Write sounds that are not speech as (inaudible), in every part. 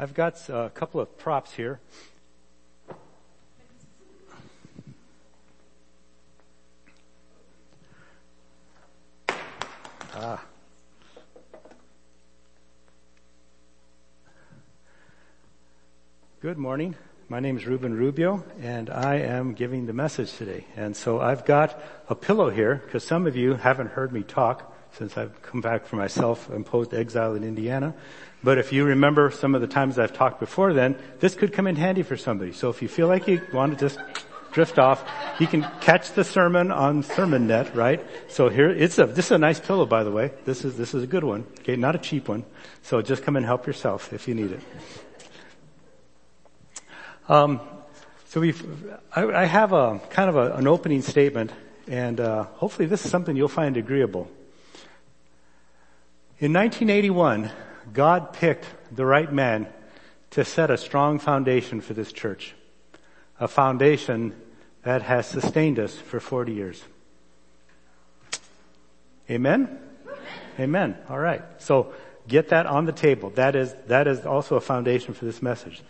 I've got a couple of props here. Ah. Good morning. My name is Ruben Rubio and I am giving the message today. And so I've got a pillow here because some of you haven't heard me talk since I've come back from my self-imposed exile in Indiana. But if you remember some of the times I've talked before then, this could come in handy for somebody. So if you feel like you want to just drift off, you can catch the sermon on SermonNet, right? So here, it's a, this is a nice pillow by the way. This is, this is a good one. Okay, not a cheap one. So just come and help yourself if you need it. Um, so we've, I, I, have a kind of a, an opening statement, and uh, hopefully this is something you'll find agreeable. In 1981, God picked the right man to set a strong foundation for this church, a foundation that has sustained us for 40 years. Amen. Amen. All right. So get that on the table. That is that is also a foundation for this message.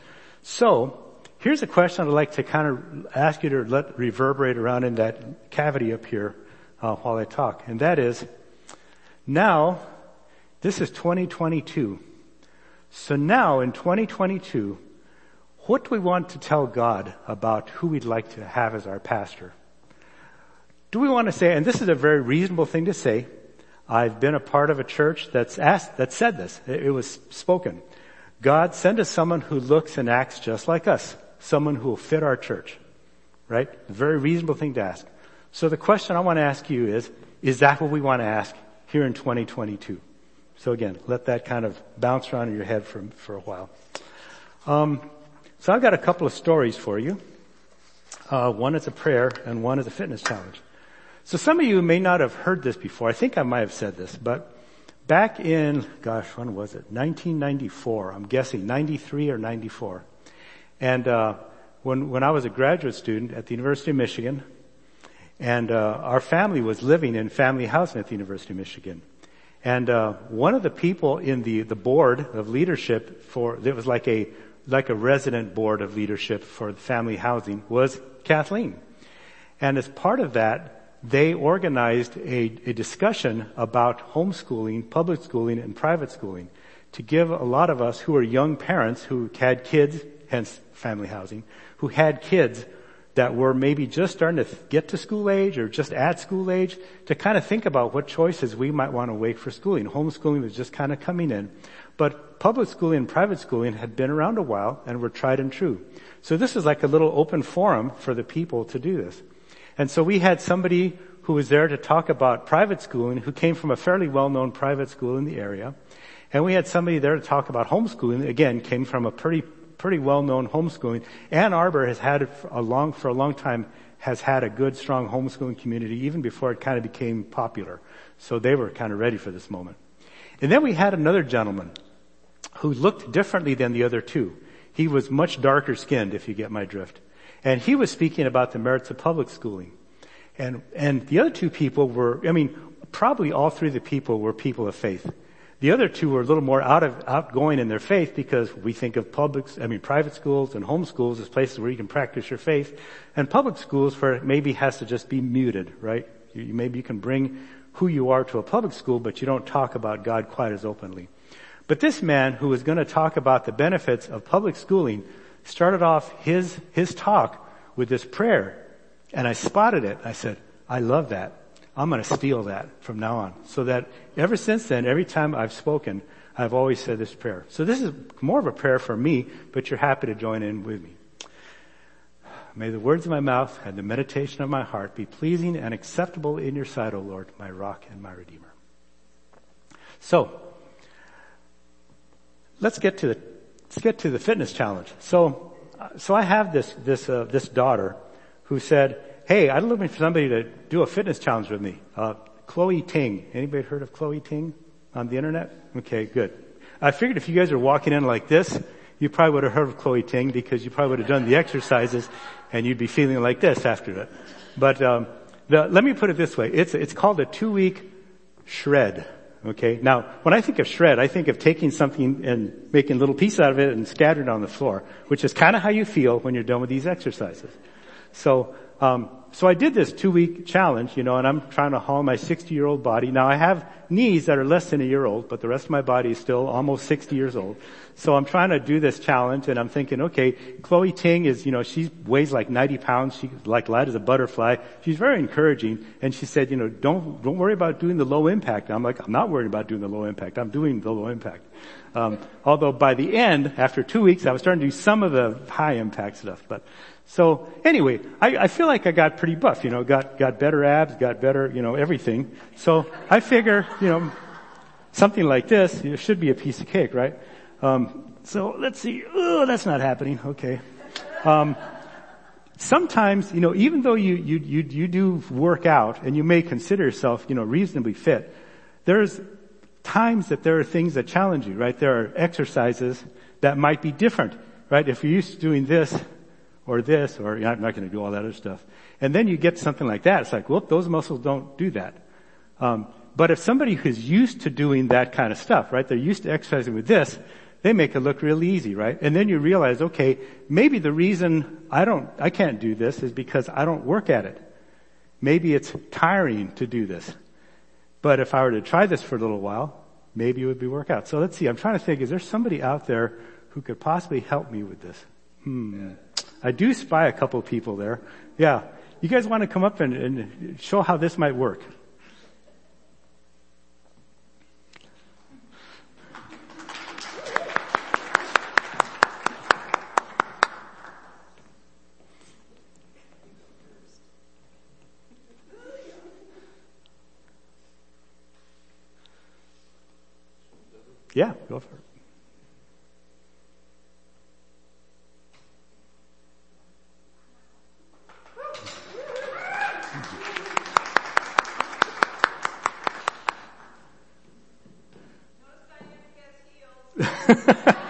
So Here's a question I'd like to kind of ask you to let reverberate around in that cavity up here uh, while I talk. And that is, now, this is 2022. So now in 2022, what do we want to tell God about who we'd like to have as our pastor? Do we want to say, and this is a very reasonable thing to say, I've been a part of a church that's asked, that said this. It was spoken. God, send us someone who looks and acts just like us someone who will fit our church. Right? Very reasonable thing to ask. So the question I want to ask you is, is that what we want to ask here in 2022? So again, let that kind of bounce around in your head for, for a while. Um, so I've got a couple of stories for you. Uh, one is a prayer and one is a fitness challenge. So some of you may not have heard this before. I think I might have said this, but back in, gosh, when was it? 1994. I'm guessing 93 or 94. And uh, when when I was a graduate student at the University of Michigan, and uh, our family was living in family housing at the University of Michigan. And uh, one of the people in the the board of leadership for it was like a like a resident board of leadership for family housing was Kathleen. And as part of that, they organized a, a discussion about homeschooling, public schooling, and private schooling to give a lot of us who are young parents who had kids, hence family housing, who had kids that were maybe just starting to get to school age or just at school age to kind of think about what choices we might want to make for schooling. Homeschooling was just kind of coming in. But public schooling and private schooling had been around a while and were tried and true. So this is like a little open forum for the people to do this. And so we had somebody who was there to talk about private schooling who came from a fairly well-known private school in the area. And we had somebody there to talk about homeschooling, again, came from a pretty pretty well-known homeschooling. Ann Arbor has had a long, for a long time, has had a good, strong homeschooling community even before it kind of became popular. So they were kind of ready for this moment. And then we had another gentleman who looked differently than the other two. He was much darker skinned, if you get my drift. And he was speaking about the merits of public schooling. And, and the other two people were, I mean, probably all three of the people were people of faith. The other two were a little more out of, outgoing in their faith because we think of public, I mean private schools and home schools as places where you can practice your faith and public schools where maybe has to just be muted, right? You, maybe you can bring who you are to a public school, but you don't talk about God quite as openly. But this man who was going to talk about the benefits of public schooling started off his, his talk with this prayer and I spotted it. I said, I love that. I'm going to steal that from now on. So that ever since then, every time I've spoken, I've always said this prayer. So this is more of a prayer for me, but you're happy to join in with me. May the words of my mouth and the meditation of my heart be pleasing and acceptable in your sight, O Lord, my rock and my redeemer. So, let's get to the, let's get to the fitness challenge. So, so I have this, this, uh, this daughter who said, hey, I'm looking for somebody to do a fitness challenge with me. Uh, Chloe Ting. Anybody heard of Chloe Ting on the internet? Okay, good. I figured if you guys are walking in like this, you probably would have heard of Chloe Ting because you probably would have done the exercises and you'd be feeling like this after it. But um, the, let me put it this way: it's it's called a two-week shred. Okay. Now, when I think of shred, I think of taking something and making little pieces out of it and scattering it on the floor, which is kind of how you feel when you're done with these exercises. So, um, so I did this two week challenge, you know, and I'm trying to haul my 60 year old body. Now I have knees that are less than a year old, but the rest of my body is still almost 60 years old. So I'm trying to do this challenge and I'm thinking, okay, Chloe Ting is, you know, she weighs like 90 pounds. She's like light as a butterfly. She's very encouraging. And she said, you know, don't, don't worry about doing the low impact. I'm like, I'm not worried about doing the low impact. I'm doing the low impact. Um, although by the end, after two weeks, I was starting to do some of the high impact stuff, but so anyway, I, I, feel like I got pretty buff, you know, got, got better abs, got better, you know, everything. So I figure, you know, something like this, it should be a piece of cake, right? Um, so let's see. Oh, that's not happening. Okay. Um, sometimes, you know, even though you, you, you, you do work out and you may consider yourself, you know, reasonably fit, there's times that there are things that challenge you, right? There are exercises that might be different, right? If you're used to doing this, or this, or I'm not going to do all that other stuff. And then you get something like that. It's like, whoop, those muscles don't do that. Um, but if somebody who's used to doing that kind of stuff, right, they're used to exercising with this, they make it look really easy, right? And then you realize, okay, maybe the reason I don't, I can't do this is because I don't work at it. Maybe it's tiring to do this. But if I were to try this for a little while, maybe it would be workout. So let's see, I'm trying to think, is there somebody out there who could possibly help me with this? Hmm. I do spy a couple people there. Yeah. You guys want to come up and, and show how this might work? Yeah, go for it. (laughs)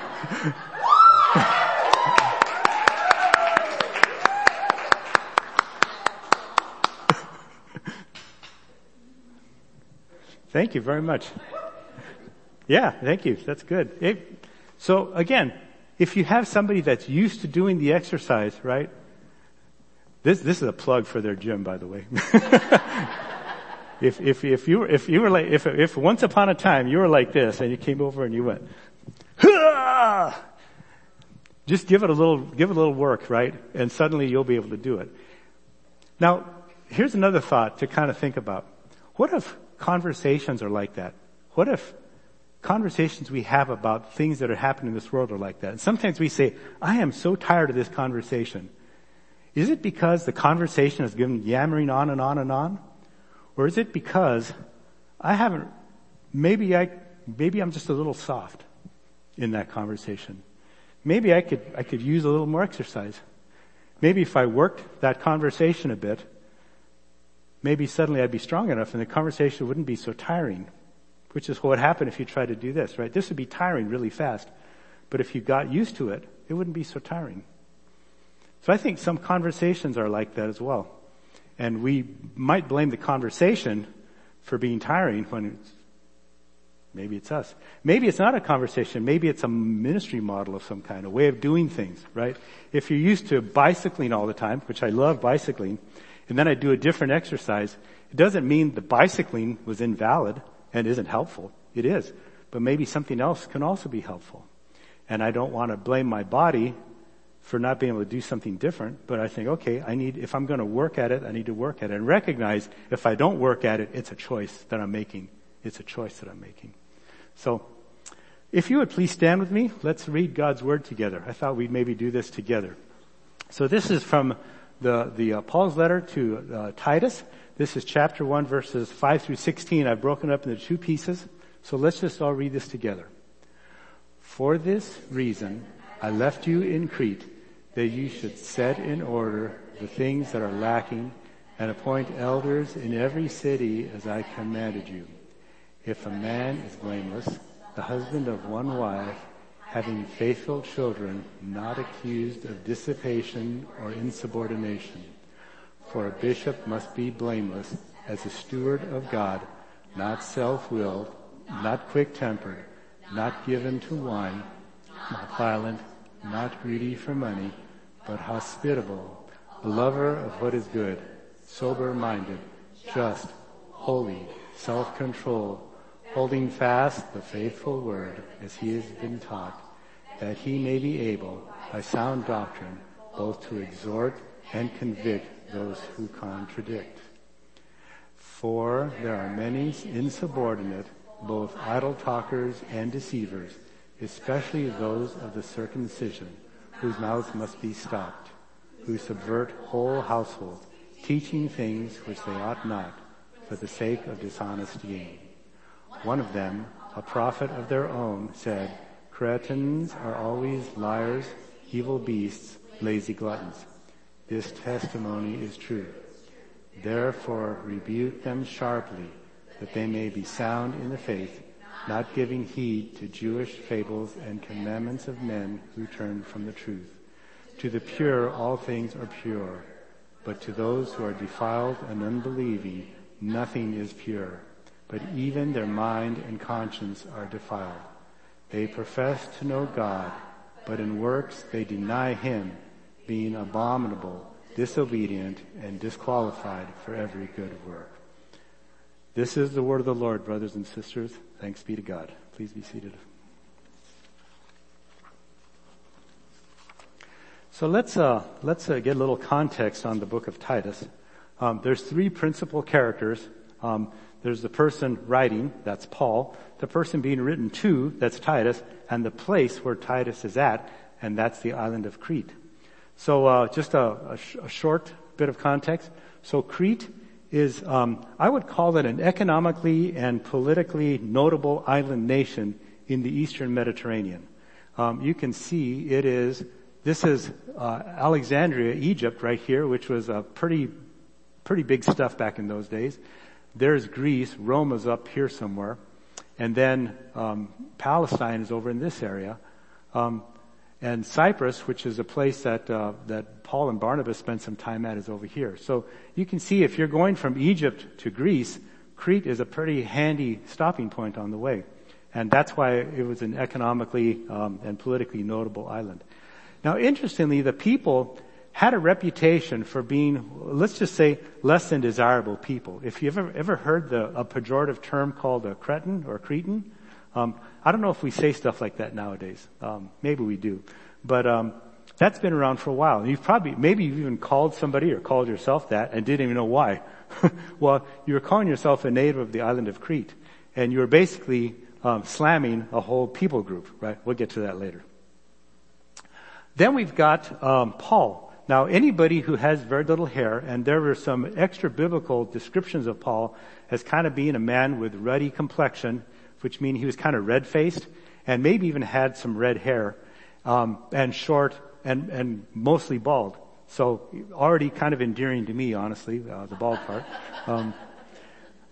Thank you very much. Yeah, thank you. That's good. It, so again, if you have somebody that's used to doing the exercise, right? This, this is a plug for their gym, by the way. (laughs) if, if, if you, if you were like, if, if once upon a time you were like this and you came over and you went, just give it a little, give it a little work, right? And suddenly you'll be able to do it. Now, here's another thought to kind of think about. What if conversations are like that? What if conversations we have about things that are happening in this world are like that? And sometimes we say, I am so tired of this conversation. Is it because the conversation has given yammering on and on and on? Or is it because I haven't, maybe I, maybe I'm just a little soft in that conversation. Maybe I could, I could use a little more exercise. Maybe if I worked that conversation a bit, maybe suddenly I'd be strong enough and the conversation wouldn't be so tiring. Which is what would happen if you tried to do this, right? This would be tiring really fast. But if you got used to it, it wouldn't be so tiring. So I think some conversations are like that as well. And we might blame the conversation for being tiring when it's, maybe it's us. Maybe it's not a conversation. Maybe it's a ministry model of some kind, a way of doing things, right? If you're used to bicycling all the time, which I love bicycling, and then I do a different exercise, it doesn't mean the bicycling was invalid and isn't helpful. It is. But maybe something else can also be helpful. And I don't want to blame my body for not being able to do something different, but I think, okay, I need, if I'm going to work at it, I need to work at it and recognize if I don't work at it, it's a choice that I'm making. It's a choice that I'm making. So, if you would please stand with me, let's read God's Word together. I thought we'd maybe do this together. So this is from the, the uh, Paul's letter to uh, Titus. This is chapter 1 verses 5 through 16. I've broken it up into two pieces. So let's just all read this together. For this reason, I left you in Crete that you should set in order the things that are lacking and appoint elders in every city as I commanded you. If a man is blameless, the husband of one wife, having faithful children, not accused of dissipation or insubordination. For a bishop must be blameless as a steward of God, not self-willed, not quick-tempered, not given to wine, not violent, not greedy for money, but hospitable, a lover of what is good, sober-minded, just, holy, self-control, holding fast the faithful word as he has been taught, that he may be able, by sound doctrine, both to exhort and convict those who contradict. For there are many insubordinate, both idle talkers and deceivers, especially those of the circumcision, whose mouths must be stopped, who subvert whole households, teaching things which they ought not, for the sake of dishonest gain. One of them, a prophet of their own, said, Cretans are always liars, evil beasts, lazy gluttons. This testimony is true. Therefore rebuke them sharply, that they may be sound in the faith, not giving heed to Jewish fables and commandments of men who turn from the truth. To the pure all things are pure, but to those who are defiled and unbelieving, nothing is pure, but even their mind and conscience are defiled. They profess to know God, but in works they deny Him, being abominable, disobedient, and disqualified for every good work. This is the word of the Lord, brothers and sisters. Thanks be to God. Please be seated. So let's uh, let's uh, get a little context on the book of Titus. Um, there's three principal characters. Um, there's the person writing, that's Paul. The person being written to, that's Titus, and the place where Titus is at, and that's the island of Crete. So uh, just a, a, sh- a, short bit of context. So Crete is, um, I would call it an economically and politically notable island nation in the eastern Mediterranean. Um, you can see it is this is uh, Alexandria, Egypt, right here, which was a pretty, pretty big stuff back in those days. There's Greece. Rome is up here somewhere, and then um, Palestine is over in this area, um, and Cyprus, which is a place that uh, that Paul and Barnabas spent some time at, is over here. So you can see if you're going from Egypt to Greece, Crete is a pretty handy stopping point on the way, and that's why it was an economically um, and politically notable island. Now, interestingly, the people had a reputation for being, let's just say, less than desirable people. If you've ever, ever heard the, a pejorative term called a cretin or cretin, um, I don't know if we say stuff like that nowadays. Um, maybe we do, but um, that's been around for a while. You've probably, maybe you've even called somebody or called yourself that and didn't even know why. (laughs) well, you were calling yourself a native of the island of Crete, and you were basically um, slamming a whole people group. Right? We'll get to that later. Then we've got um, Paul. Now, anybody who has very little hair, and there were some extra biblical descriptions of Paul as kind of being a man with ruddy complexion, which means he was kind of red faced, and maybe even had some red hair, um, and short, and and mostly bald. So already kind of endearing to me, honestly, uh, the bald part. Um,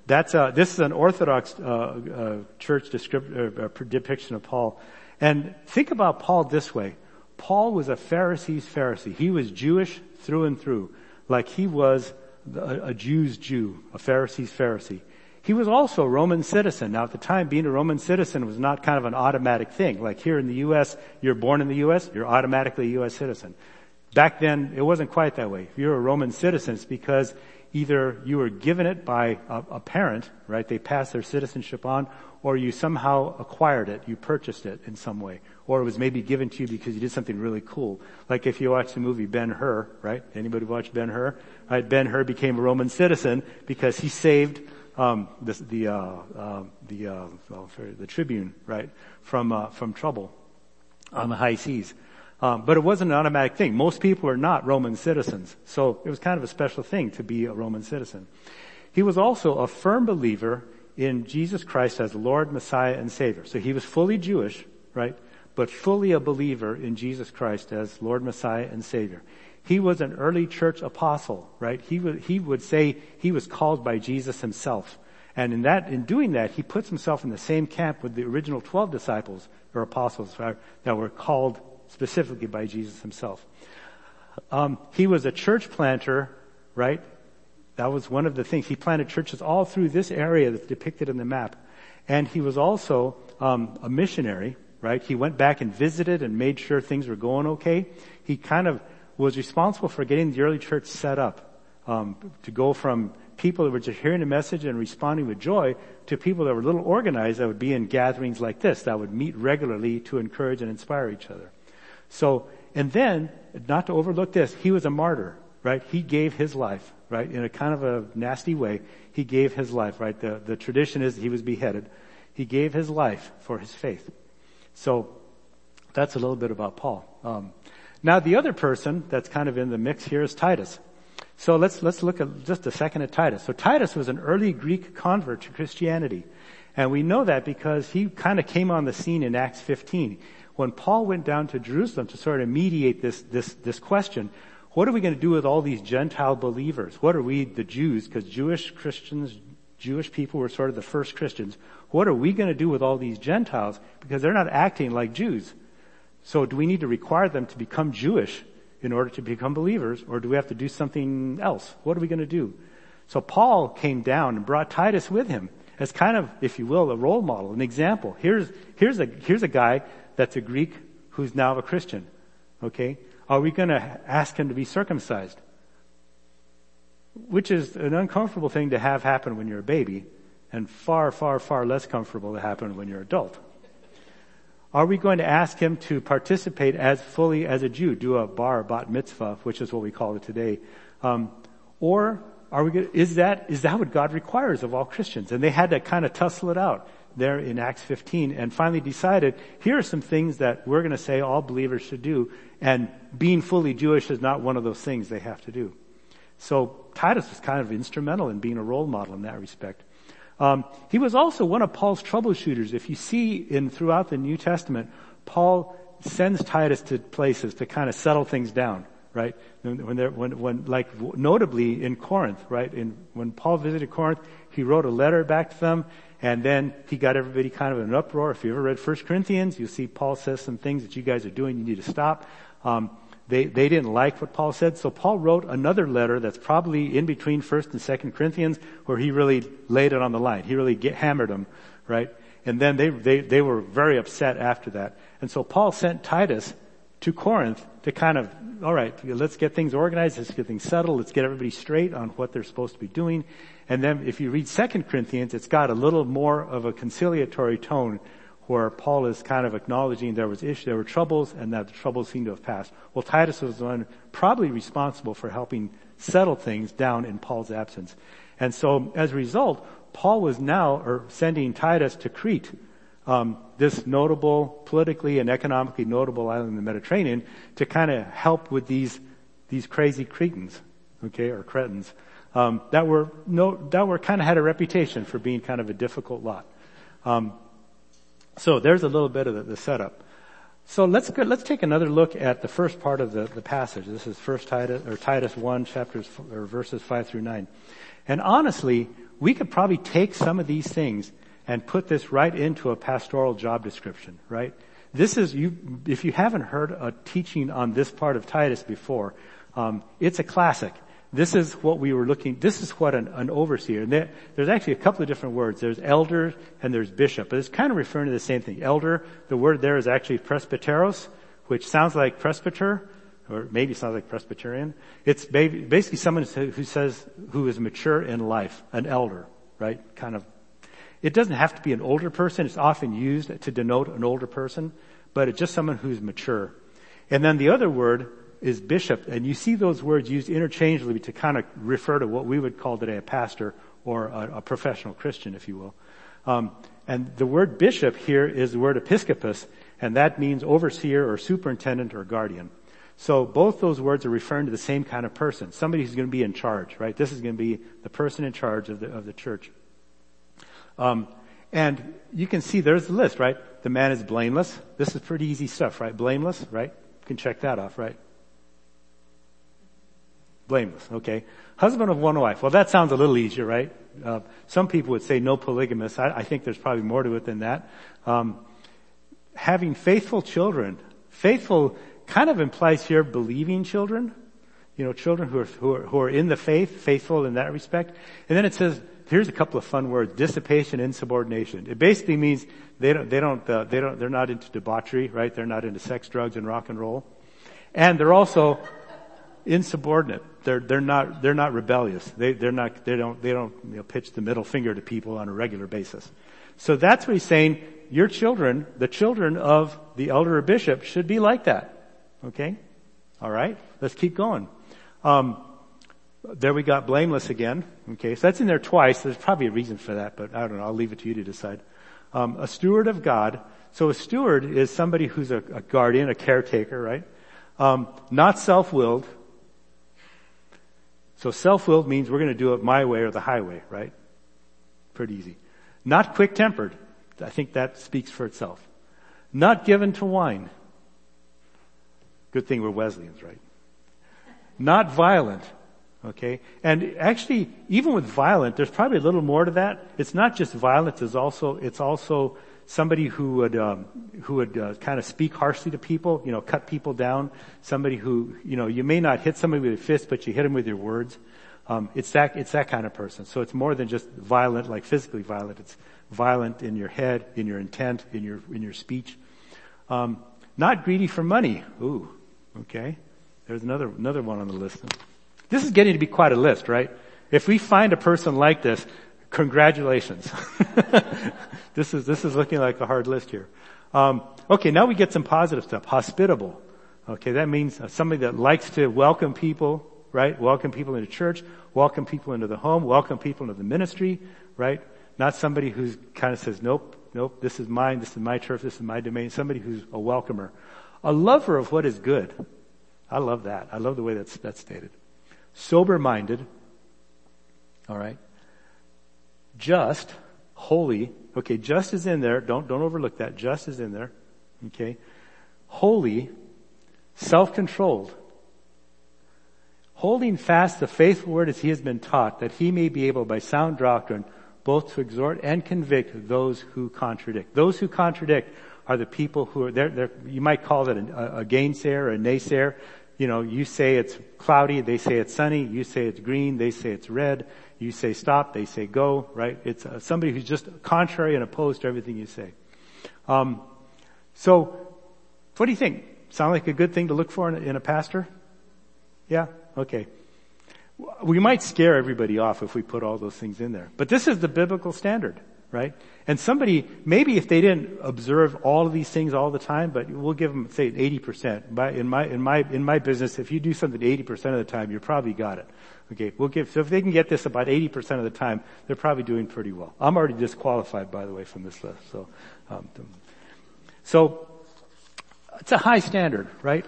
that's uh, this is an Orthodox uh, uh church descript- uh, depiction of Paul, and think about Paul this way. Paul was a Pharisee's Pharisee. He was Jewish through and through, like he was a, Jew's Jew, a Pharisee's Pharisee. He was also a Roman citizen. Now at the time, being a Roman citizen was not kind of an automatic thing. Like here in the U.S., you're born in the U.S., you're automatically a U.S. citizen. Back then, it wasn't quite that way. If you're a Roman citizen, it's because either you were given it by a, a parent, right? They passed their citizenship on, or you somehow acquired it, you purchased it in some way, or it was maybe given to you because you did something really cool. Like if you watch the movie Ben Hur, right? Anybody watch Ben Hur? Right? Ben Hur became a Roman citizen because he saved um, the the uh, uh, the uh, well, the tribune, right, from uh, from trouble on the high seas. Um, but it wasn't an automatic thing. Most people are not Roman citizens, so it was kind of a special thing to be a Roman citizen. He was also a firm believer in Jesus Christ as Lord, Messiah, and Savior. So he was fully Jewish, right? But fully a believer in Jesus Christ as Lord Messiah and Savior. He was an early church apostle, right? He would, he would say he was called by Jesus himself. And in that, in doing that, he puts himself in the same camp with the original 12 disciples or apostles that were called specifically by Jesus himself. Um, he was a church planter, right? That was one of the things. He planted churches all through this area that's depicted in the map. and he was also um, a missionary, right? He went back and visited and made sure things were going okay. He kind of was responsible for getting the early church set up um, to go from people that were just hearing the message and responding with joy to people that were a little organized that would be in gatherings like this that would meet regularly to encourage and inspire each other. So, and then, not to overlook this, he was a martyr, right? He gave his life, right? In a kind of a nasty way, he gave his life, right? The, the tradition is he was beheaded. He gave his life for his faith. So, that's a little bit about Paul. Um, now the other person that's kind of in the mix here is Titus. So let's, let's look at just a second at Titus. So Titus was an early Greek convert to Christianity. And we know that because he kind of came on the scene in Acts 15. When Paul went down to Jerusalem to sort of mediate this, this, this question, what are we going to do with all these Gentile believers? What are we, the Jews, because Jewish Christians, Jewish people were sort of the first Christians. What are we going to do with all these Gentiles? Because they're not acting like Jews. So do we need to require them to become Jewish in order to become believers, or do we have to do something else? What are we going to do? So Paul came down and brought Titus with him as kind of, if you will, a role model, an example. Here's, here's a, here's a guy that's a Greek who's now a Christian. Okay? Are we going to ask him to be circumcised? Which is an uncomfortable thing to have happen when you're a baby, and far, far, far less comfortable to happen when you're adult. Are we going to ask him to participate as fully as a Jew, do a bar bat mitzvah, which is what we call it today? Um, or are we going is that, is that what God requires of all Christians? And they had to kind of tussle it out there in Acts 15 and finally decided, here are some things that we're going to say all believers should do. And being fully Jewish is not one of those things they have to do. So Titus was kind of instrumental in being a role model in that respect. Um, he was also one of Paul's troubleshooters. If you see in throughout the New Testament, Paul sends Titus to places to kind of settle things down, right? When they're, when, when, like, notably in Corinth, right? In, when Paul visited Corinth, he wrote a letter back to them, and then he got everybody kind of in an uproar. If you ever read 1 Corinthians, you'll see Paul says some things that you guys are doing, you need to stop. Um, they, they didn't like what Paul said, so Paul wrote another letter that's probably in between 1st and 2nd Corinthians where he really laid it on the line. He really get, hammered them, right? And then they, they, they were very upset after that. And so Paul sent Titus to Corinth to kind of, alright, let's get things organized, let's get things settled, let's get everybody straight on what they're supposed to be doing. And then if you read 2nd Corinthians, it's got a little more of a conciliatory tone where Paul is kind of acknowledging there was issue, there were troubles, and that the troubles seemed to have passed. Well, Titus was the one probably responsible for helping settle things down in Paul's absence. And so, as a result, Paul was now or sending Titus to Crete, um, this notable, politically and economically notable island in the Mediterranean, to kind of help with these these crazy Cretans, okay, or Cretans, um, that were no, that were kind of had a reputation for being kind of a difficult lot. Um, so there's a little bit of the, the setup. So let's go, let's take another look at the first part of the, the passage. This is First Titus or Titus one chapters or verses five through nine. And honestly, we could probably take some of these things and put this right into a pastoral job description, right? This is you. If you haven't heard a teaching on this part of Titus before, um, it's a classic. This is what we were looking, this is what an, an overseer, and there, there's actually a couple of different words. There's elder and there's bishop, but it's kind of referring to the same thing. Elder, the word there is actually presbyteros, which sounds like presbyter, or maybe sounds like Presbyterian. It's basically someone who says, who is mature in life, an elder, right? Kind of. It doesn't have to be an older person. It's often used to denote an older person, but it's just someone who's mature. And then the other word is bishop, and you see those words used interchangeably to kind of refer to what we would call today a pastor or a, a professional Christian, if you will. Um, and the word bishop here is the word episcopus, and that means overseer or superintendent or guardian. So both those words are referring to the same kind of person, somebody who's going to be in charge, right? This is going to be the person in charge of the of the church. Um, and you can see there's the list, right? The man is blameless. This is pretty easy stuff, right? Blameless, right? You can check that off, right? Blameless, okay. Husband of one wife. Well, that sounds a little easier, right? Uh, some people would say no polygamous. I, I, think there's probably more to it than that. Um, having faithful children. Faithful kind of implies here believing children. You know, children who are, who are, who are in the faith, faithful in that respect. And then it says here's a couple of fun words: dissipation, insubordination. It basically means they don't, they don't, uh, they don't, they're not into debauchery, right? They're not into sex, drugs, and rock and roll, and they're also insubordinate. They're they're not they're not rebellious. They they're not they don't they don't you know, pitch the middle finger to people on a regular basis. So that's what he's saying. Your children, the children of the elder or bishop, should be like that. Okay, all right. Let's keep going. Um, there we got blameless again. Okay, so that's in there twice. There's probably a reason for that, but I don't know. I'll leave it to you to decide. Um, a steward of God. So a steward is somebody who's a, a guardian, a caretaker, right? Um, not self-willed. So self-willed means we're going to do it my way or the highway, right? Pretty easy. Not quick-tempered. I think that speaks for itself. Not given to wine. Good thing we're Wesleyans, right? Not violent. Okay? And actually, even with violent, there's probably a little more to that. It's not just violence, it's also, it's also somebody who would, um, who would uh, kind of speak harshly to people, you know, cut people down. Somebody who, you know, you may not hit somebody with a fist, but you hit them with your words. Um, it's that, it's that kind of person. So it's more than just violent, like physically violent. It's violent in your head, in your intent, in your, in your speech. Um, not greedy for money. Ooh, okay. There's another, another one on the list. This is getting to be quite a list, right? If we find a person like this, congratulations. (laughs) this is, this is looking like a hard list here. Um, okay, now we get some positive stuff. Hospitable. Okay, that means somebody that likes to welcome people, right? Welcome people into church, welcome people into the home, welcome people into the ministry, right? Not somebody who kind of says, nope, nope, this is mine, this is my turf, this is my domain. Somebody who's a welcomer. A lover of what is good. I love that. I love the way that's, that's stated sober minded, all right, just, holy, okay, just is in there, don't, don't overlook that, just is in there, okay, holy, self-controlled, holding fast the faithful word as he has been taught, that he may be able by sound doctrine both to exhort and convict those who contradict. Those who contradict are the people who are, they're, they're, you might call it a, a gainsayer or a naysayer. You know, you say it's cloudy, they say it's sunny, you say it's green, they say it's red, you say stop, they say go, right? It's uh, somebody who's just contrary and opposed to everything you say. Um, so, what do you think? Sound like a good thing to look for in a, in a pastor? Yeah? Okay. We might scare everybody off if we put all those things in there. But this is the biblical standard right? And somebody, maybe if they didn't observe all of these things all the time, but we'll give them, say, 80%. By, in my, in my, in my business, if you do something 80% of the time, you probably got it. Okay, we'll give, so if they can get this about 80% of the time, they're probably doing pretty well. I'm already disqualified, by the way, from this list, so, um, so, it's a high standard, right?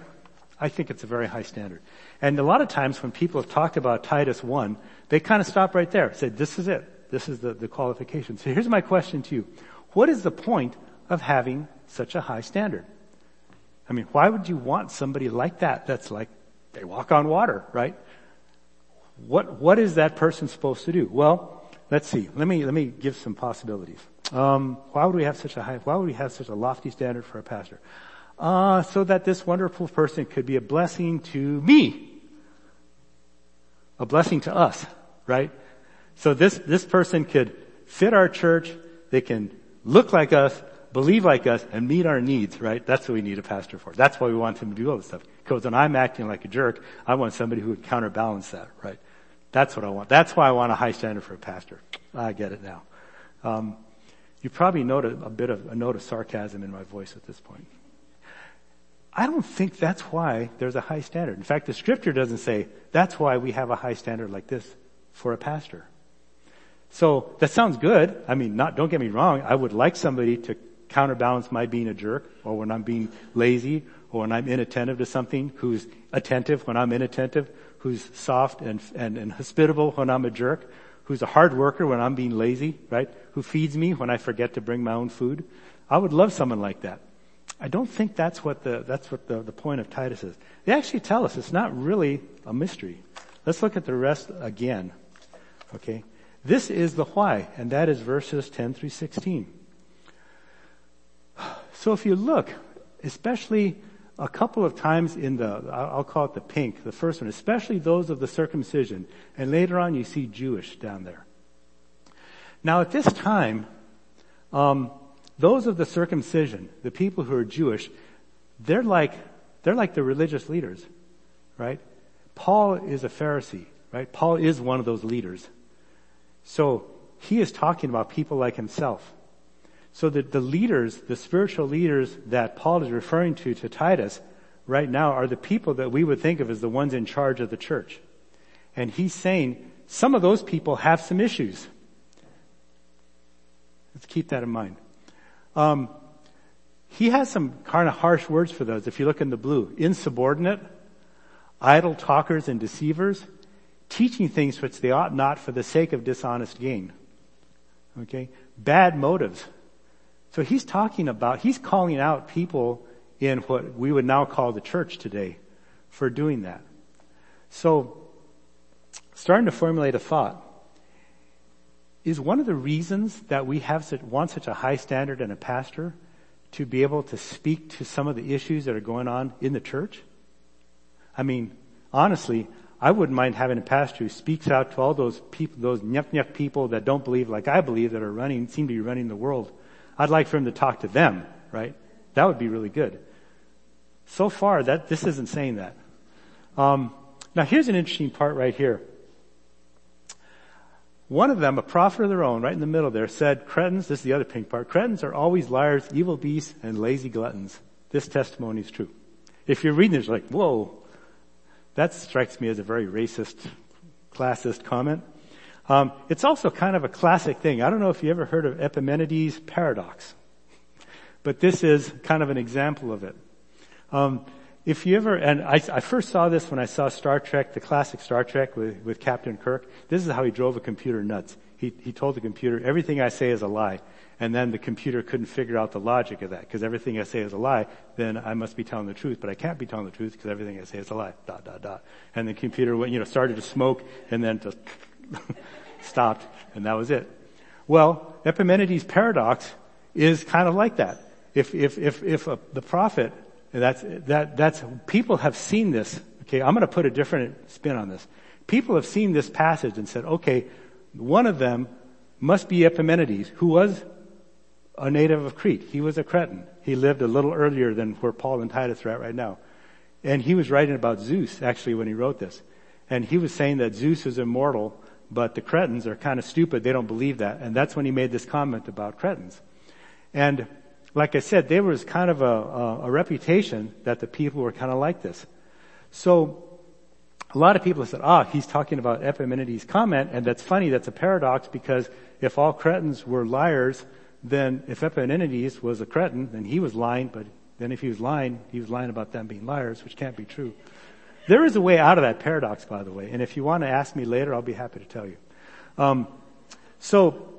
I think it's a very high standard. And a lot of times when people have talked about Titus 1, they kind of stop right there, said, this is it. This is the, the qualification. So here's my question to you. What is the point of having such a high standard? I mean, why would you want somebody like that that's like, they walk on water, right? What, what is that person supposed to do? Well, let's see. Let me, let me give some possibilities. Um, why would we have such a high, why would we have such a lofty standard for a pastor? Uh, so that this wonderful person could be a blessing to me. A blessing to us, right? So this, this person could fit our church, they can look like us, believe like us, and meet our needs, right? That's what we need a pastor for. That's why we want him to do all this stuff. Because when I'm acting like a jerk, I want somebody who would counterbalance that, right? That's what I want. That's why I want a high standard for a pastor. I get it now. Um, you probably note a, a bit of a note of sarcasm in my voice at this point. I don't think that's why there's a high standard. In fact, the scripture doesn't say that's why we have a high standard like this for a pastor. So that sounds good. I mean, not, don't get me wrong. I would like somebody to counterbalance my being a jerk or when I'm being lazy or when I'm inattentive to something, who's attentive when I'm inattentive, who's soft and, and, and hospitable when I'm a jerk, who's a hard worker when I'm being lazy, right? Who feeds me when I forget to bring my own food. I would love someone like that. I don't think that's what the, that's what the, the point of Titus is. They actually tell us it's not really a mystery. Let's look at the rest again. Okay. This is the why, and that is verses 10 through 16. So if you look, especially a couple of times in the, I'll call it the pink, the first one, especially those of the circumcision, and later on you see Jewish down there. Now at this time, um, those of the circumcision, the people who are Jewish, they're like, they're like the religious leaders, right? Paul is a Pharisee, right? Paul is one of those leaders. So he is talking about people like himself. So that the leaders, the spiritual leaders that Paul is referring to to Titus right now are the people that we would think of as the ones in charge of the church. And he's saying some of those people have some issues. Let's keep that in mind. Um, he has some kind of harsh words for those. If you look in the blue, insubordinate, idle talkers and deceivers, teaching things which they ought not for the sake of dishonest gain. Okay? Bad motives. So he's talking about, he's calling out people in what we would now call the church today for doing that. So, starting to formulate a thought. Is one of the reasons that we have such, want such a high standard in a pastor to be able to speak to some of the issues that are going on in the church? I mean, honestly, I wouldn't mind having a pastor who speaks out to all those people, those nyuk nyuk people that don't believe like I believe that are running, seem to be running the world. I'd like for him to talk to them, right? That would be really good. So far, that this isn't saying that. Um, now, here's an interesting part right here. One of them, a prophet of their own, right in the middle there, said, "Cretans." This is the other pink part. Cretans are always liars, evil beasts, and lazy gluttons. This testimony is true. If you're reading this, you're like, "Whoa, that strikes me as a very racist, classist comment." Um, it's also kind of a classic thing. I don't know if you ever heard of Epimenides' paradox, but this is kind of an example of it. Um, if you ever, and I, I, first saw this when I saw Star Trek, the classic Star Trek with, with Captain Kirk. This is how he drove a computer nuts. He, he told the computer, everything I say is a lie. And then the computer couldn't figure out the logic of that, because everything I say is a lie, then I must be telling the truth, but I can't be telling the truth because everything I say is a lie. Dot, dot, dot. And the computer went, you know, started to smoke and then just (laughs) stopped, and that was it. Well, Epimenides' paradox is kind of like that. If, if, if, if a, the prophet that's, that, that's, people have seen this. Okay, I'm going to put a different spin on this. People have seen this passage and said, okay, one of them must be Epimenides, who was a native of Crete. He was a Cretan. He lived a little earlier than where Paul and Titus are at right now. And he was writing about Zeus, actually, when he wrote this. And he was saying that Zeus is immortal, but the Cretans are kind of stupid. They don't believe that. And that's when he made this comment about Cretans. And like I said, there was kind of a, a, a reputation that the people were kind of like this. So, a lot of people said, ah, he's talking about Epimenides' comment, and that's funny, that's a paradox because if all Cretans were liars, then if Epimenides was a Cretan, then he was lying, but then if he was lying, he was lying about them being liars, which can't be true. There is a way out of that paradox, by the way, and if you want to ask me later, I'll be happy to tell you. Um, so,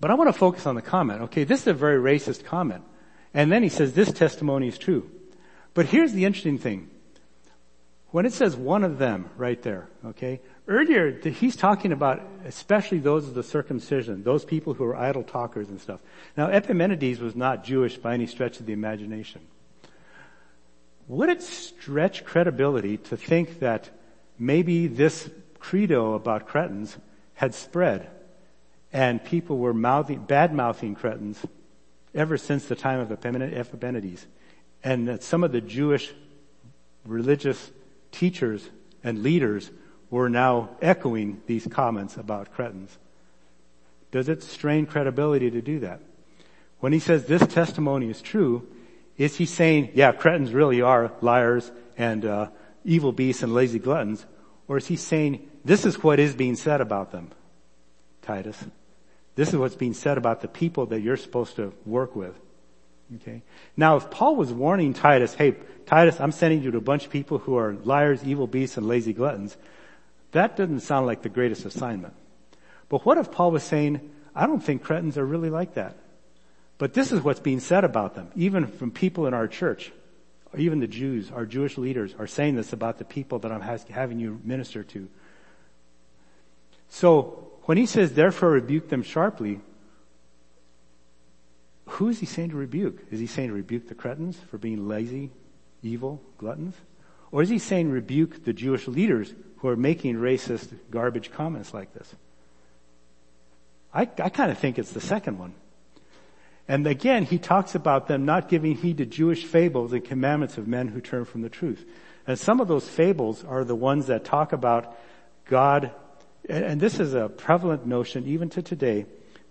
but I want to focus on the comment. Okay, this is a very racist comment. And then he says this testimony is true. But here's the interesting thing. When it says one of them right there, okay, earlier he's talking about especially those of the circumcision, those people who are idle talkers and stuff. Now Epimenides was not Jewish by any stretch of the imagination. Would it stretch credibility to think that maybe this credo about Cretans had spread and people were mouthing, bad mouthing Cretans ever since the time of Epimenides. And that some of the Jewish religious teachers and leaders were now echoing these comments about Cretans. Does it strain credibility to do that? When he says this testimony is true, is he saying, yeah, Cretans really are liars and uh, evil beasts and lazy gluttons? Or is he saying, this is what is being said about them, Titus? This is what's being said about the people that you're supposed to work with. Okay. Now, if Paul was warning Titus, hey, Titus, I'm sending you to a bunch of people who are liars, evil beasts, and lazy gluttons, that doesn't sound like the greatest assignment. But what if Paul was saying, I don't think Cretans are really like that. But this is what's being said about them, even from people in our church. Even the Jews, our Jewish leaders, are saying this about the people that I'm having you minister to. So when he says, therefore rebuke them sharply, who is he saying to rebuke? Is he saying to rebuke the Cretans for being lazy, evil, gluttons? Or is he saying rebuke the Jewish leaders who are making racist, garbage comments like this? I, I kind of think it's the second one. And again, he talks about them not giving heed to Jewish fables and commandments of men who turn from the truth. And some of those fables are the ones that talk about God, and this is a prevalent notion even to today,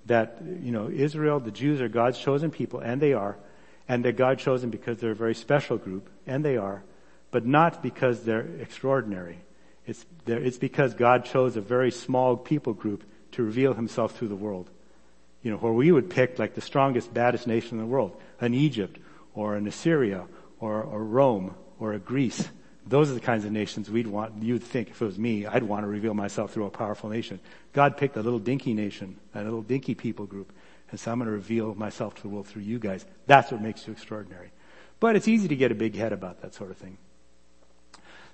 that, you know, Israel, the Jews are God's chosen people, and they are, and that God chose them because they're a very special group, and they are, but not because they're extraordinary. It's, it's because God chose a very small people group to reveal himself through the world. You know, where we would pick like the strongest, baddest nation in the world, an Egypt, or an Assyria, or, or Rome, or a Greece. Those are the kinds of nations we'd want, you'd think if it was me, I'd want to reveal myself through a powerful nation. God picked a little dinky nation, a little dinky people group, and so I'm going to reveal myself to the world through you guys. That's what makes you extraordinary. But it's easy to get a big head about that sort of thing.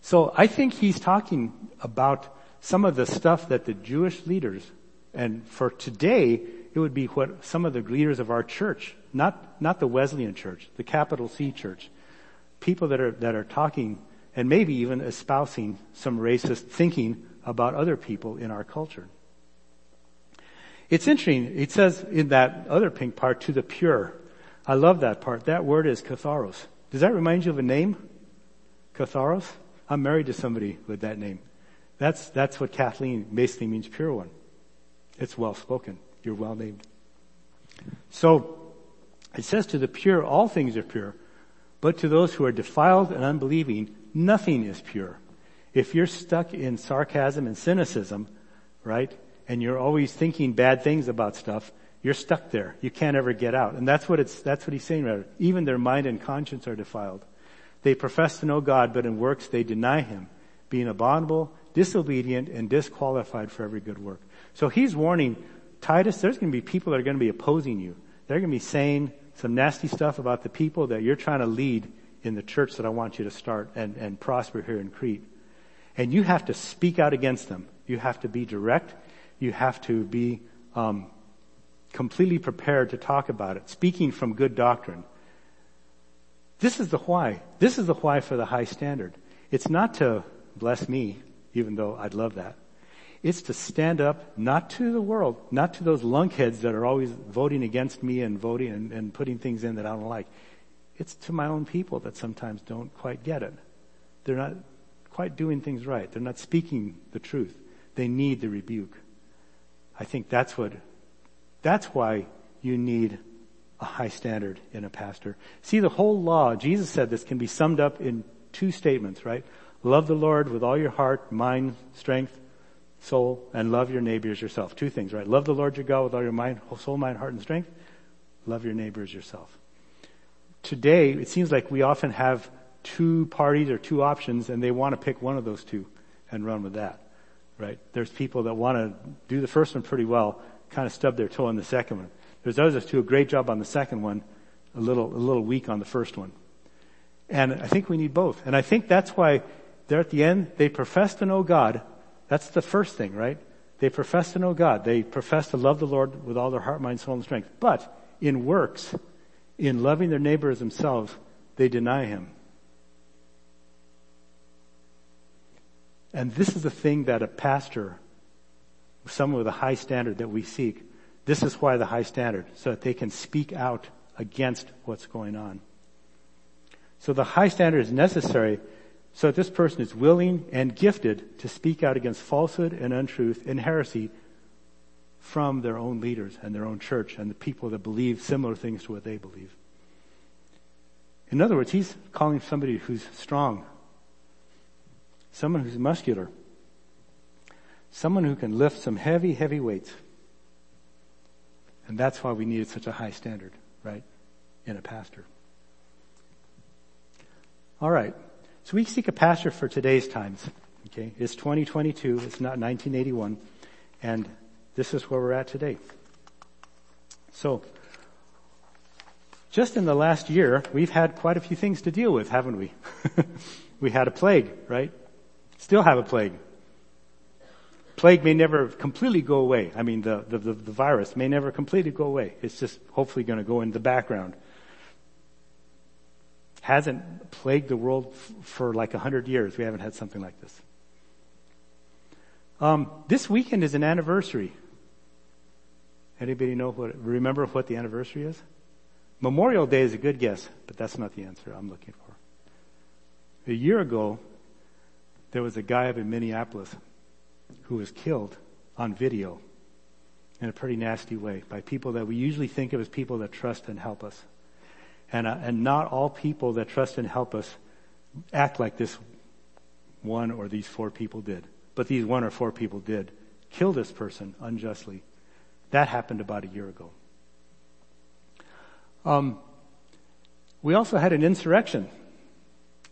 So I think he's talking about some of the stuff that the Jewish leaders, and for today, it would be what some of the leaders of our church, not, not the Wesleyan church, the capital C church, people that are, that are talking and maybe even espousing some racist thinking about other people in our culture. It's interesting. It says in that other pink part, to the pure. I love that part. That word is katharos. Does that remind you of a name? Katharos? I'm married to somebody with that name. That's, that's what Kathleen basically means pure one. It's well spoken. You're well named. So, it says to the pure, all things are pure, but to those who are defiled and unbelieving, nothing is pure. If you're stuck in sarcasm and cynicism, right, and you're always thinking bad things about stuff, you're stuck there. You can't ever get out. And that's what it's, that's what he's saying rather. Even their mind and conscience are defiled. They profess to know God, but in works they deny Him, being abominable, disobedient, and disqualified for every good work. So he's warning Titus, there's going to be people that are going to be opposing you. They're going to be saying some nasty stuff about the people that you're trying to lead in the church that I want you to start and, and prosper here in Crete. And you have to speak out against them. You have to be direct. You have to be um, completely prepared to talk about it, speaking from good doctrine. This is the why. This is the why for the high standard. It's not to bless me, even though I'd love that. It's to stand up, not to the world, not to those lunkheads that are always voting against me and voting and, and putting things in that I don't like. It's to my own people that sometimes don't quite get it. They're not quite doing things right. They're not speaking the truth. They need the rebuke. I think that's what, that's why you need a high standard in a pastor. See, the whole law, Jesus said this can be summed up in two statements, right? Love the Lord with all your heart, mind, strength, soul, and love your neighbor as yourself. Two things, right? Love the Lord your God with all your mind, soul, mind, heart, and strength. Love your neighbor as yourself. Today, it seems like we often have two parties or two options and they want to pick one of those two and run with that, right? There's people that want to do the first one pretty well, kind of stub their toe on the second one. There's others who do a great job on the second one, a little, a little weak on the first one. And I think we need both. And I think that's why there at the end, they profess to know God. That's the first thing, right? They profess to know God. They profess to love the Lord with all their heart, mind, soul, and strength. But in works, in loving their neighbor as themselves, they deny Him. And this is the thing that a pastor, someone with a high standard that we seek, this is why the high standard, so that they can speak out against what's going on. So the high standard is necessary so that this person is willing and gifted to speak out against falsehood and untruth and heresy from their own leaders and their own church and the people that believe similar things to what they believe. In other words, he's calling somebody who's strong, someone who's muscular, someone who can lift some heavy, heavy weights. And that's why we needed such a high standard, right, in a pastor. All right. So we seek a pastor for today's times. Okay. It's 2022. It's not 1981. And this is where we're at today. So, just in the last year, we've had quite a few things to deal with, haven't we? (laughs) we had a plague, right? Still have a plague plague may never completely go away. I mean, the, the, the, the virus may never completely go away. It's just hopefully going to go in the background. Hasn't plagued the world f- for like a hundred years. We haven't had something like this. Um, this weekend is an anniversary. Anybody know what, remember what the anniversary is? Memorial Day is a good guess, but that's not the answer I'm looking for. A year ago, there was a guy up in Minneapolis who was killed on video in a pretty nasty way by people that we usually think of as people that trust and help us. And, uh, and not all people that trust and help us act like this one or these four people did. But these one or four people did kill this person unjustly. That happened about a year ago. Um, we also had an insurrection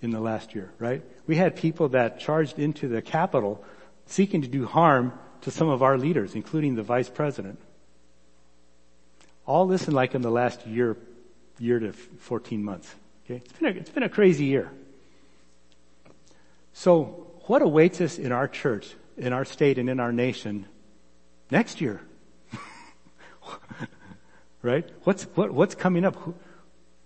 in the last year, right? We had people that charged into the Capitol seeking to do harm to some of our leaders, including the vice president. All this in like in the last year, year to 14 months. Okay? It's been a, it's been a crazy year. So what awaits us in our church, in our state, and in our nation next year? (laughs) right? What's, what, what's coming up? Who,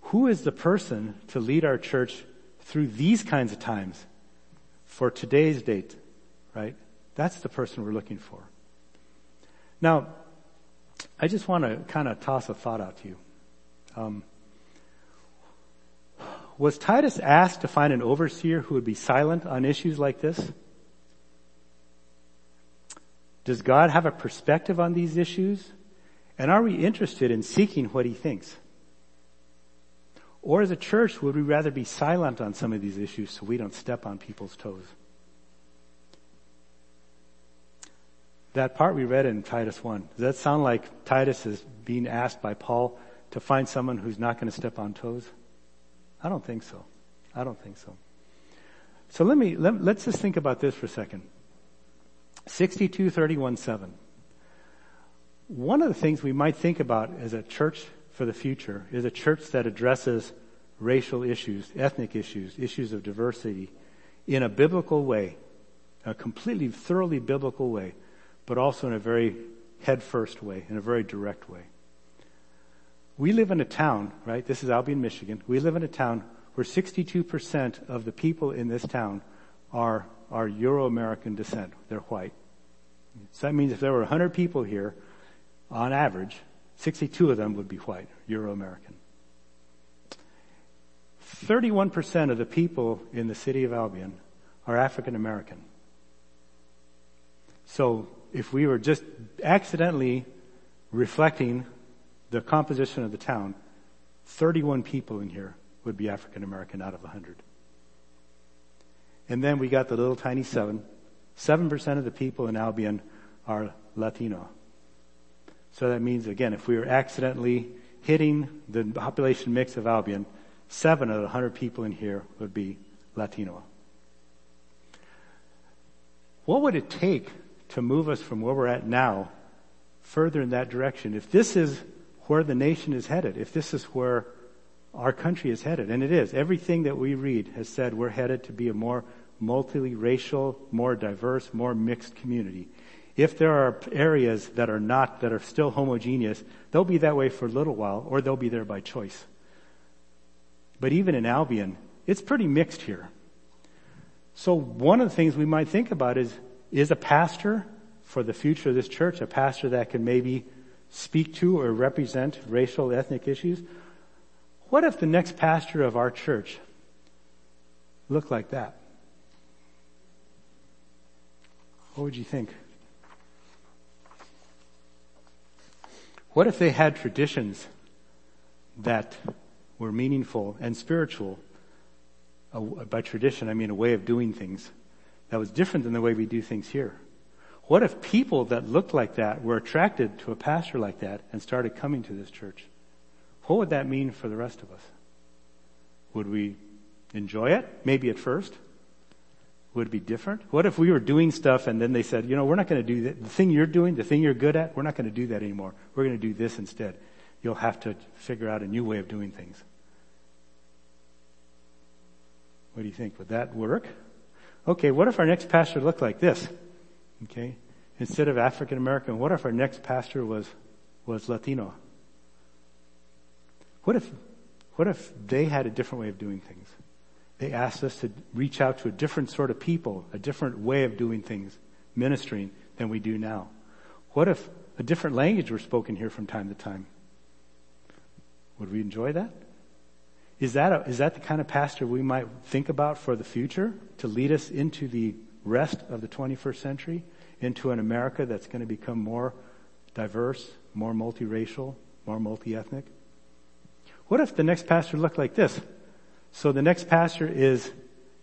who is the person to lead our church through these kinds of times for today's date? Right? That's the person we're looking for. Now, I just want to kind of toss a thought out to you. Um, was Titus asked to find an overseer who would be silent on issues like this? Does God have a perspective on these issues? And are we interested in seeking what he thinks? Or as a church, would we rather be silent on some of these issues so we don't step on people's toes? That part we read in Titus 1, does that sound like Titus is being asked by Paul to find someone who's not going to step on toes? I don't think so. I don't think so. So let me, let, let's just think about this for a second. 6231 7. One of the things we might think about as a church for the future is a church that addresses racial issues, ethnic issues, issues of diversity in a biblical way, a completely thoroughly biblical way but also in a very head first way, in a very direct way. We live in a town, right? This is Albion, Michigan. We live in a town where 62% of the people in this town are, are Euro-American descent. They're white. So that means if there were 100 people here, on average, 62 of them would be white, Euro-American. 31% of the people in the city of Albion are African American. So if we were just accidentally reflecting the composition of the town, 31 people in here would be African American out of 100. And then we got the little tiny seven. 7% of the people in Albion are Latino. So that means, again, if we were accidentally hitting the population mix of Albion, seven out of 100 people in here would be Latino. What would it take to move us from where we're at now further in that direction. If this is where the nation is headed, if this is where our country is headed, and it is, everything that we read has said we're headed to be a more multiracial, more diverse, more mixed community. If there are areas that are not, that are still homogeneous, they'll be that way for a little while, or they'll be there by choice. But even in Albion, it's pretty mixed here. So one of the things we might think about is, is a pastor for the future of this church, a pastor that can maybe speak to or represent racial, ethnic issues. What if the next pastor of our church looked like that? What would you think? What if they had traditions that were meaningful and spiritual? By tradition, I mean a way of doing things that was different than the way we do things here. What if people that looked like that were attracted to a pastor like that and started coming to this church? What would that mean for the rest of us? Would we enjoy it? Maybe at first. Would it be different? What if we were doing stuff and then they said, you know, we're not going to do that. The thing you're doing, the thing you're good at, we're not going to do that anymore. We're going to do this instead. You'll have to figure out a new way of doing things. What do you think? Would that work? Okay, what if our next pastor looked like this? Okay, instead of African American, what if our next pastor was, was Latino? What if, what if they had a different way of doing things? They asked us to reach out to a different sort of people, a different way of doing things, ministering than we do now. What if a different language were spoken here from time to time. Would we enjoy that? Is that, a, is that the kind of pastor we might think about for the future to lead us into the rest of the 21st century, into an America that's going to become more diverse, more multiracial, more multi-ethnic? What if the next pastor looked like this? So the next pastor is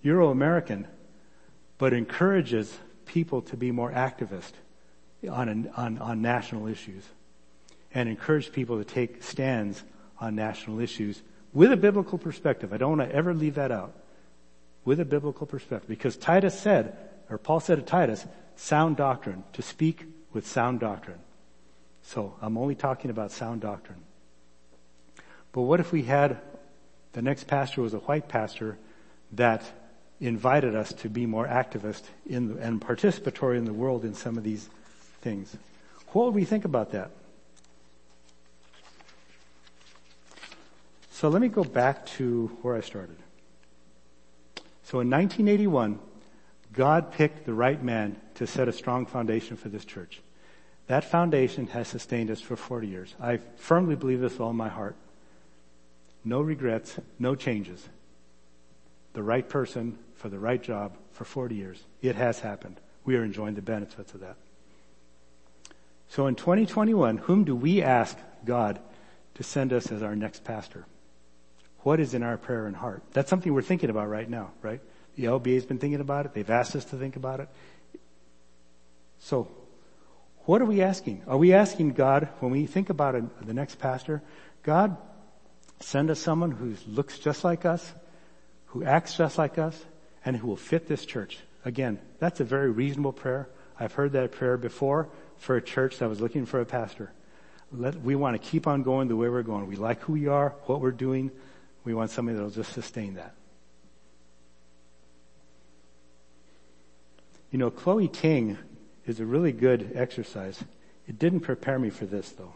Euro-American, but encourages people to be more activist on, on, on national issues and encourage people to take stands on national issues with a biblical perspective. I don't want to ever leave that out. With a biblical perspective. Because Titus said, or Paul said to Titus, sound doctrine, to speak with sound doctrine. So I'm only talking about sound doctrine. But what if we had the next pastor was a white pastor that invited us to be more activist in and participatory in the world in some of these things? What would we think about that? So let me go back to where I started. So in 1981, God picked the right man to set a strong foundation for this church. That foundation has sustained us for 40 years. I firmly believe this with all my heart. No regrets, no changes. The right person for the right job for 40 years. It has happened. We are enjoying the benefits of that. So in 2021, whom do we ask God to send us as our next pastor? What is in our prayer and heart? That's something we're thinking about right now, right? The LBA has been thinking about it. They've asked us to think about it. So, what are we asking? Are we asking God, when we think about a, the next pastor, God, send us someone who looks just like us, who acts just like us, and who will fit this church? Again, that's a very reasonable prayer. I've heard that prayer before for a church that was looking for a pastor. Let, we want to keep on going the way we're going. We like who we are, what we're doing. We want somebody that will just sustain that. You know, Chloe King is a really good exercise. It didn't prepare me for this though.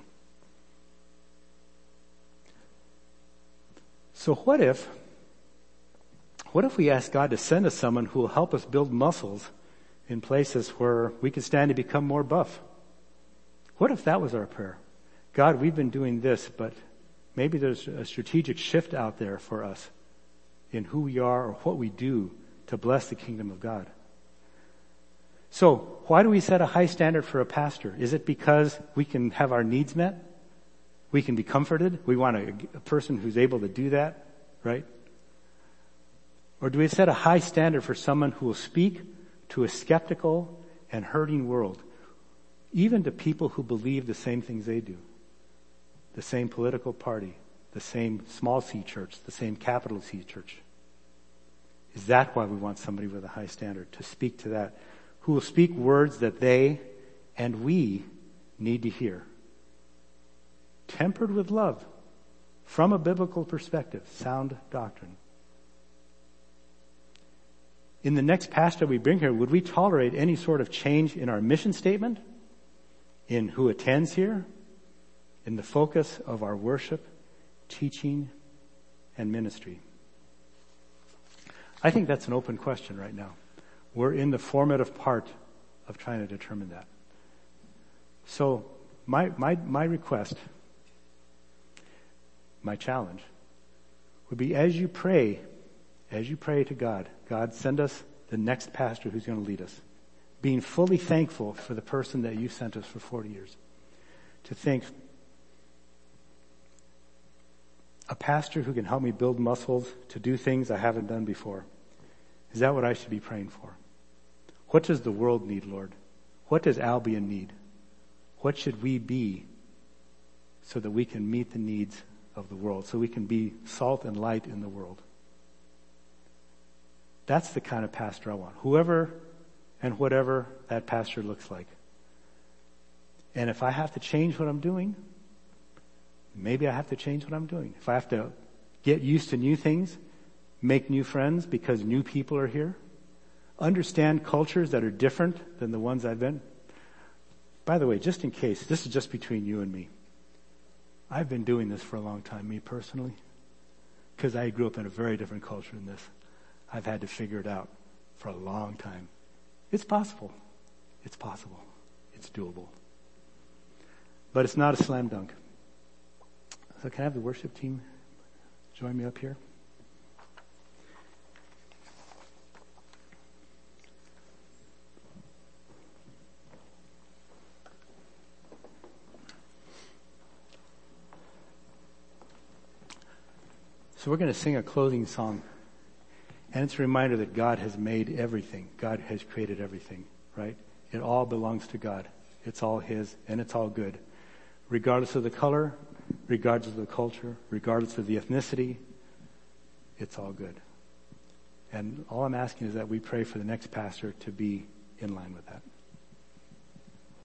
So what if, what if we ask God to send us someone who will help us build muscles in places where we can stand to become more buff? What if that was our prayer? God, we've been doing this, but maybe there's a strategic shift out there for us in who we are or what we do to bless the kingdom of God. So, why do we set a high standard for a pastor? Is it because we can have our needs met? We can be comforted? We want a, a person who's able to do that, right? Or do we set a high standard for someone who will speak to a skeptical and hurting world, even to people who believe the same things they do? The same political party, the same small c church, the same capital C church. Is that why we want somebody with a high standard to speak to that? who will speak words that they and we need to hear. Tempered with love from a biblical perspective, sound doctrine. In the next pastor we bring here, would we tolerate any sort of change in our mission statement? In who attends here? In the focus of our worship, teaching, and ministry? I think that's an open question right now. We're in the formative part of trying to determine that. So my, my, my request, my challenge would be as you pray, as you pray to God, God send us the next pastor who's going to lead us. Being fully thankful for the person that you sent us for 40 years. To think, a pastor who can help me build muscles to do things I haven't done before. Is that what I should be praying for? What does the world need, Lord? What does Albion need? What should we be so that we can meet the needs of the world, so we can be salt and light in the world? That's the kind of pastor I want. Whoever and whatever that pastor looks like. And if I have to change what I'm doing, maybe I have to change what I'm doing. If I have to get used to new things, make new friends because new people are here, understand cultures that are different than the ones I've been. By the way, just in case, this is just between you and me. I've been doing this for a long time, me personally, because I grew up in a very different culture than this. I've had to figure it out for a long time. It's possible. It's possible. It's doable. but it's not a slam dunk. So can I have the worship team join me up here? So we're going to sing a closing song. And it's a reminder that God has made everything. God has created everything, right? It all belongs to God. It's all His and it's all good. Regardless of the color, regardless of the culture, regardless of the ethnicity, it's all good. And all I'm asking is that we pray for the next pastor to be in line with that.